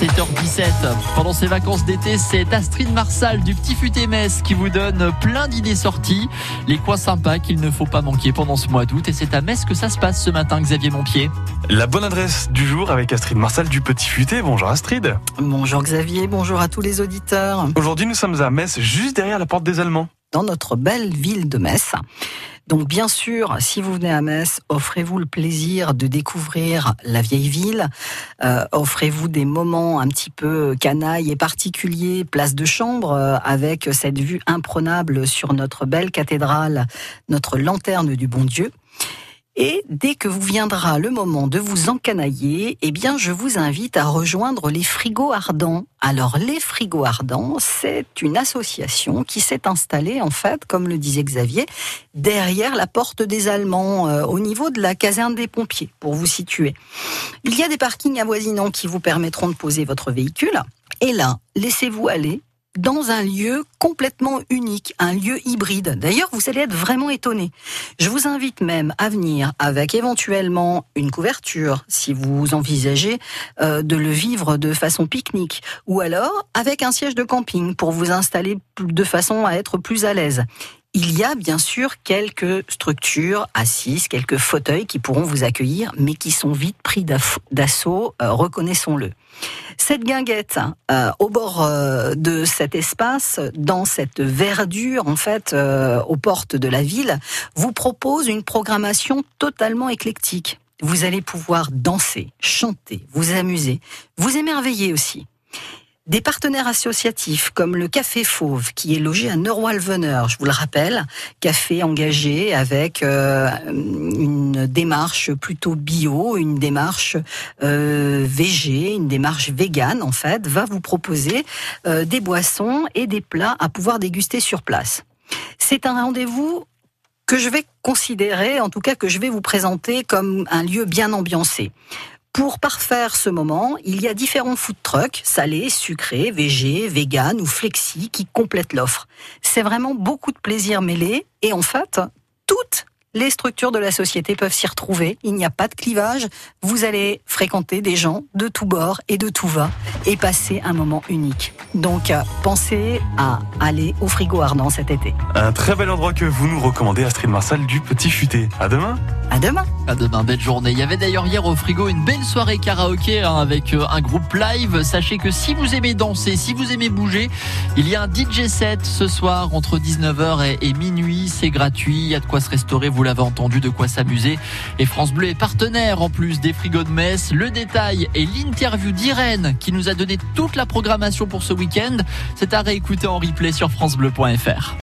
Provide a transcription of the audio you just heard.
7h17. Pendant ces vacances d'été, c'est Astrid Marsal du Petit Futé Metz qui vous donne plein d'idées sorties, les coins sympas qu'il ne faut pas manquer pendant ce mois d'août. Et c'est à Metz que ça se passe ce matin, Xavier Montpied. La bonne adresse du jour avec Astrid Marsal du Petit Futé. Bonjour Astrid. Bonjour Xavier, bonjour à tous les auditeurs. Aujourd'hui, nous sommes à Metz, juste derrière la porte des Allemands. Dans notre belle ville de Metz. Donc bien sûr, si vous venez à Metz, offrez-vous le plaisir de découvrir la vieille ville. Euh, offrez-vous des moments un petit peu canailles et particuliers, place de chambre, euh, avec cette vue imprenable sur notre belle cathédrale, notre lanterne du bon Dieu. Et dès que vous viendra le moment de vous encanailler, eh bien, je vous invite à rejoindre les frigos ardents. Alors, les frigos ardents, c'est une association qui s'est installée, en fait, comme le disait Xavier, derrière la porte des Allemands, euh, au niveau de la caserne des pompiers, pour vous situer. Il y a des parkings avoisinants qui vous permettront de poser votre véhicule. Et là, laissez-vous aller, dans un lieu complètement unique, un lieu hybride. D'ailleurs, vous allez être vraiment étonné. Je vous invite même à venir avec éventuellement une couverture, si vous envisagez euh, de le vivre de façon pique-nique, ou alors avec un siège de camping pour vous installer de façon à être plus à l'aise. Il y a bien sûr quelques structures assises, quelques fauteuils qui pourront vous accueillir, mais qui sont vite pris d'assaut, euh, reconnaissons-le. Cette guinguette, euh, au bord euh, de cet espace, dans cette verdure, en fait, aux portes de la ville, vous propose une programmation totalement éclectique. Vous allez pouvoir danser, chanter, vous amuser, vous émerveiller aussi. Des partenaires associatifs comme le Café Fauve, qui est logé à Neurwalvener, je vous le rappelle, café engagé avec euh, une démarche plutôt bio, une démarche euh, VG, une démarche végane en fait, va vous proposer euh, des boissons et des plats à pouvoir déguster sur place. C'est un rendez-vous que je vais considérer, en tout cas que je vais vous présenter comme un lieu bien ambiancé. Pour parfaire ce moment, il y a différents food trucks, salés, sucrés, végés, vegan ou flexi, qui complètent l'offre. C'est vraiment beaucoup de plaisir mêlé et en fait, toutes les structures de la société peuvent s'y retrouver. Il n'y a pas de clivage. Vous allez fréquenter des gens de tous bords et de tout va et passer un moment unique. Donc, euh, pensez à aller au frigo ardent cet été. Un très bel endroit que vous nous recommandez, Astrid Marsal du Petit Futé. À demain. À demain. À demain, belle journée. Il y avait d'ailleurs hier au frigo une belle soirée karaoké hein, avec euh, un groupe live. Sachez que si vous aimez danser, si vous aimez bouger, il y a un DJ set ce soir entre 19h et, et minuit. C'est gratuit. Il y a de quoi se restaurer. Vous l'avez entendu, de quoi s'amuser. Et France Bleu est partenaire en plus des frigos de Metz. Le détail et l'interview d'Irène qui nous a donné toute la programmation pour ce week-end. C'est à réécouter en replay sur FranceBleu.fr.